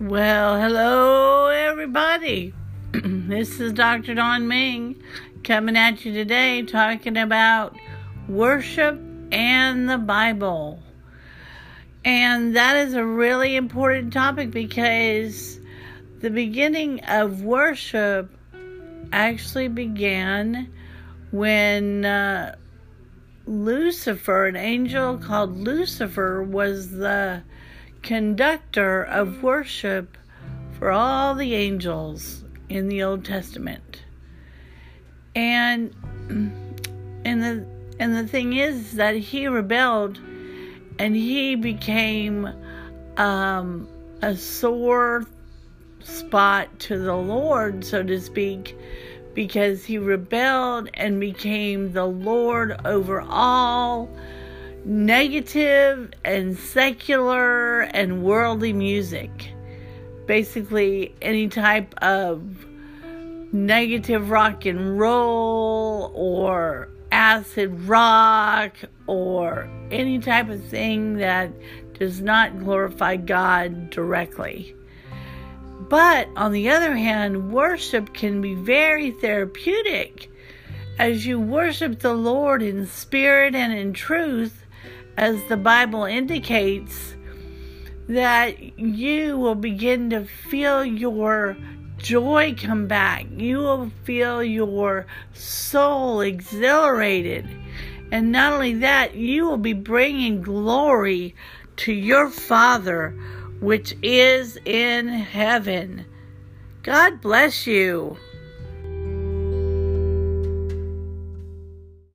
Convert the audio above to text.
Well, hello, everybody. this is Dr. Don Ming coming at you today talking about worship and the Bible. And that is a really important topic because the beginning of worship actually began when uh, Lucifer, an angel called Lucifer, was the conductor of worship for all the angels in the Old Testament. And and the and the thing is that he rebelled and he became um, a sore spot to the Lord, so to speak, because he rebelled and became the Lord over all negative and secular and worldly music. Basically, any type of negative rock and roll or acid rock or any type of thing that does not glorify God directly. But on the other hand, worship can be very therapeutic. As you worship the Lord in spirit and in truth, as the Bible indicates, that you will begin to feel your joy come back. You will feel your soul exhilarated. And not only that, you will be bringing glory to your Father, which is in heaven. God bless you.